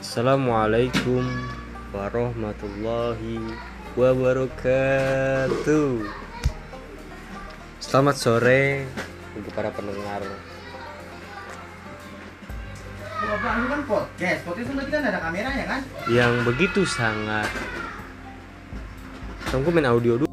Assalamualaikum warahmatullahi wabarakatuh. Selamat sore untuk para pendengar. Bapak lu kan podcast, podcast itu berarti kan ada kameranya kan? yang begitu sangat. Kamu main audio dulu.